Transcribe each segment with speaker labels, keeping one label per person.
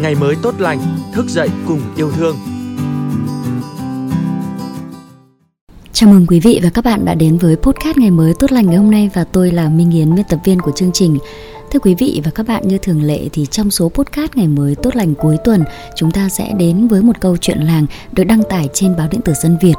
Speaker 1: ngày mới tốt lành, thức dậy cùng yêu thương.
Speaker 2: Chào mừng quý vị và các bạn đã đến với podcast ngày mới tốt lành ngày hôm nay và tôi là Minh Yến, biên tập viên của chương trình. Thưa quý vị và các bạn như thường lệ thì trong số podcast ngày mới tốt lành cuối tuần chúng ta sẽ đến với một câu chuyện làng được đăng tải trên báo điện tử Dân Việt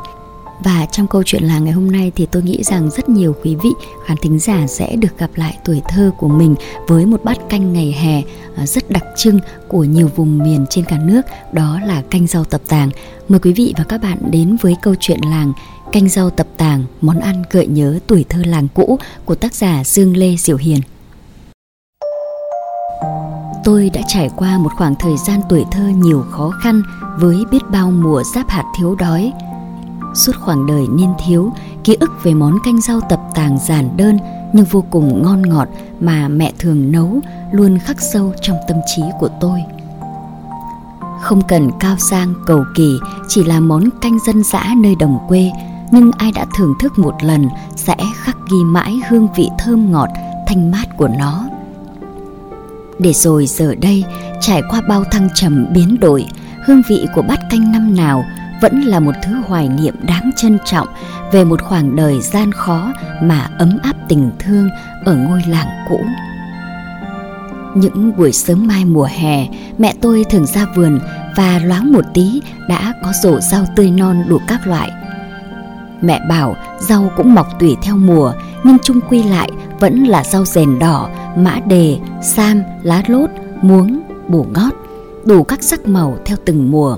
Speaker 2: và trong câu chuyện là ngày hôm nay thì tôi nghĩ rằng rất nhiều quý vị khán thính giả sẽ được gặp lại tuổi thơ của mình với một bát canh ngày hè à, rất đặc trưng của nhiều vùng miền trên cả nước, đó là canh rau tập tàng. Mời quý vị và các bạn đến với câu chuyện làng canh rau tập tàng, món ăn gợi nhớ tuổi thơ làng cũ của tác giả Dương Lê Diệu Hiền. Tôi đã trải qua một khoảng thời gian tuổi thơ nhiều khó khăn với biết bao mùa giáp hạt thiếu đói, Suốt khoảng đời niên thiếu, ký ức về món canh rau tập tàng giản đơn nhưng vô cùng ngon ngọt mà mẹ thường nấu luôn khắc sâu trong tâm trí của tôi. Không cần cao sang cầu kỳ, chỉ là món canh dân dã nơi đồng quê, nhưng ai đã thưởng thức một lần sẽ khắc ghi mãi hương vị thơm ngọt, thanh mát của nó. Để rồi giờ đây, trải qua bao thăng trầm biến đổi, hương vị của bát canh năm nào vẫn là một thứ hoài niệm đáng trân trọng về một khoảng đời gian khó mà ấm áp tình thương ở ngôi làng cũ. Những buổi sớm mai mùa hè, mẹ tôi thường ra vườn và loáng một tí đã có rổ rau tươi non đủ các loại. Mẹ bảo rau cũng mọc tùy theo mùa nhưng chung quy lại vẫn là rau rèn đỏ, mã đề, sam, lá lốt, muống, bổ ngót, đủ các sắc màu theo từng mùa.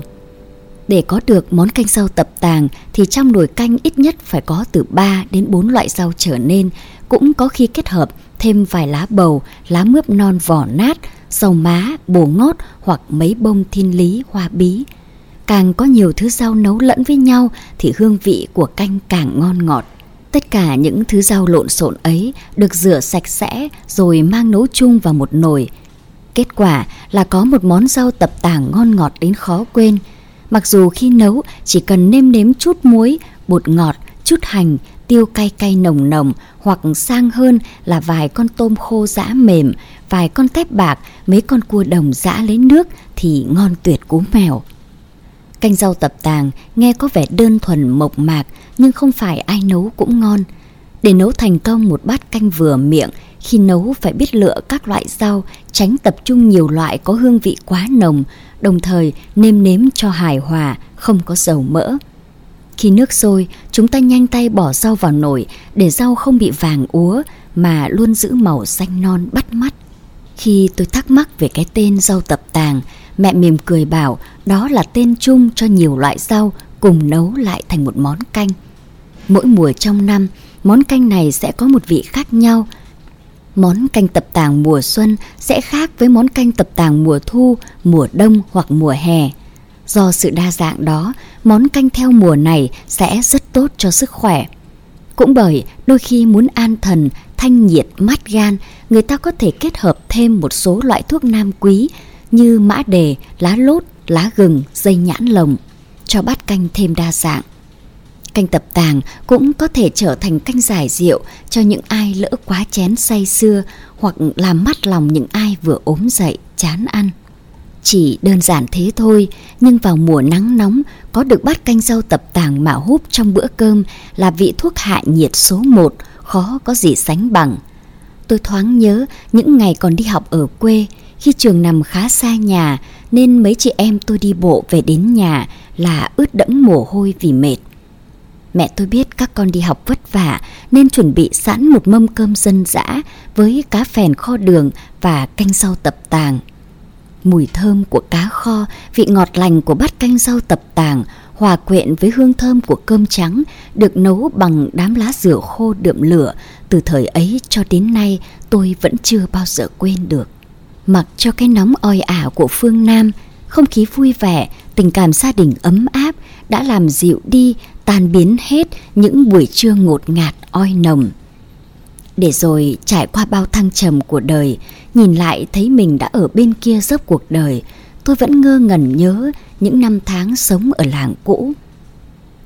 Speaker 2: Để có được món canh rau tập tàng thì trong nồi canh ít nhất phải có từ 3 đến 4 loại rau trở nên, cũng có khi kết hợp thêm vài lá bầu, lá mướp non vỏ nát, rau má, bồ ngót hoặc mấy bông thiên lý, hoa bí. Càng có nhiều thứ rau nấu lẫn với nhau thì hương vị của canh càng ngon ngọt. Tất cả những thứ rau lộn xộn ấy được rửa sạch sẽ rồi mang nấu chung vào một nồi. Kết quả là có một món rau tập tàng ngon ngọt đến khó quên – Mặc dù khi nấu chỉ cần nêm nếm chút muối, bột ngọt, chút hành, tiêu cay cay nồng nồng hoặc sang hơn là vài con tôm khô giã mềm, vài con tép bạc, mấy con cua đồng giã lấy nước thì ngon tuyệt cú mèo. Canh rau tập tàng nghe có vẻ đơn thuần mộc mạc nhưng không phải ai nấu cũng ngon. Để nấu thành công một bát canh vừa miệng, khi nấu phải biết lựa các loại rau, tránh tập trung nhiều loại có hương vị quá nồng, đồng thời nêm nếm cho hài hòa, không có dầu mỡ. Khi nước sôi, chúng ta nhanh tay bỏ rau vào nồi để rau không bị vàng úa mà luôn giữ màu xanh non bắt mắt. Khi tôi thắc mắc về cái tên rau tập tàng, mẹ mỉm cười bảo đó là tên chung cho nhiều loại rau cùng nấu lại thành một món canh. Mỗi mùa trong năm, món canh này sẽ có một vị khác nhau món canh tập tàng mùa xuân sẽ khác với món canh tập tàng mùa thu, mùa đông hoặc mùa hè. Do sự đa dạng đó, món canh theo mùa này sẽ rất tốt cho sức khỏe. Cũng bởi đôi khi muốn an thần, thanh nhiệt, mát gan, người ta có thể kết hợp thêm một số loại thuốc nam quý như mã đề, lá lốt, lá gừng, dây nhãn lồng, cho bát canh thêm đa dạng. Canh tập tàng cũng có thể trở thành canh giải rượu cho những ai lỡ quá chén say xưa hoặc làm mắt lòng những ai vừa ốm dậy, chán ăn. Chỉ đơn giản thế thôi, nhưng vào mùa nắng nóng, có được bát canh rau tập tàng mà húp trong bữa cơm là vị thuốc hạ nhiệt số một, khó có gì sánh bằng. Tôi thoáng nhớ những ngày còn đi học ở quê, khi trường nằm khá xa nhà nên mấy chị em tôi đi bộ về đến nhà là ướt đẫm mồ hôi vì mệt. Mẹ tôi biết các con đi học vất vả nên chuẩn bị sẵn một mâm cơm dân dã với cá phèn kho đường và canh rau tập tàng. Mùi thơm của cá kho, vị ngọt lành của bát canh rau tập tàng hòa quyện với hương thơm của cơm trắng được nấu bằng đám lá dừa khô đượm lửa từ thời ấy cho đến nay tôi vẫn chưa bao giờ quên được. Mặc cho cái nóng oi ả của phương Nam, không khí vui vẻ, tình cảm gia đình ấm áp đã làm dịu đi tan biến hết những buổi trưa ngột ngạt oi nồng. Để rồi trải qua bao thăng trầm của đời, nhìn lại thấy mình đã ở bên kia dốc cuộc đời, tôi vẫn ngơ ngẩn nhớ những năm tháng sống ở làng cũ.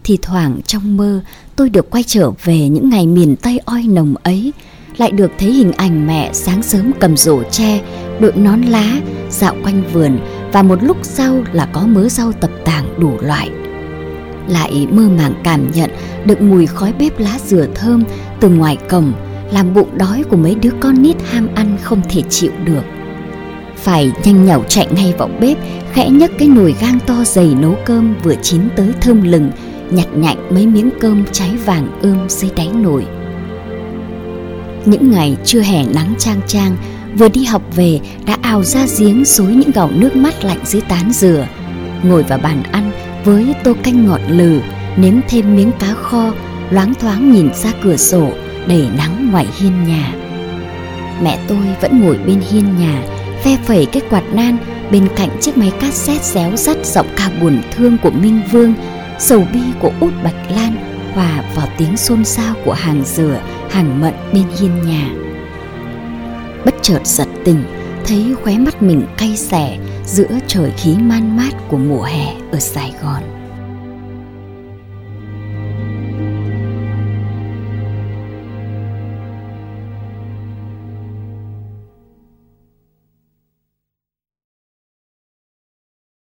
Speaker 2: Thì thoảng trong mơ tôi được quay trở về những ngày miền Tây oi nồng ấy, lại được thấy hình ảnh mẹ sáng sớm cầm rổ tre, đội nón lá, dạo quanh vườn và một lúc sau là có mớ rau tập tàng đủ loại lại mơ màng cảm nhận được mùi khói bếp lá dừa thơm từ ngoài cổng, làm bụng đói của mấy đứa con nít ham ăn không thể chịu được. Phải nhanh nhảu chạy ngay vào bếp, khẽ nhấc cái nồi gang to dày nấu cơm vừa chín tới thơm lừng, nhặt nhạnh mấy miếng cơm cháy vàng ươm dưới đáy nồi. Những ngày trưa hè nắng trang trang vừa đi học về đã ào ra giếng xối những gạo nước mắt lạnh dưới tán dừa. Ngồi vào bàn ăn với tô canh ngọt lừ nếm thêm miếng cá kho loáng thoáng nhìn ra cửa sổ đầy nắng ngoài hiên nhà. Mẹ tôi vẫn ngồi bên hiên nhà phe phẩy cái quạt nan bên cạnh chiếc máy cassette réo rắt giọng ca buồn thương của minh vương sầu bi của út bạch lan hòa vào tiếng xôn xao của hàng dừa hàng mận bên hiên nhà. Bất chợt giật tỉnh, thấy khóe mắt mình cay xẻ giữa trời khí man mát của mùa hè ở sài gòn.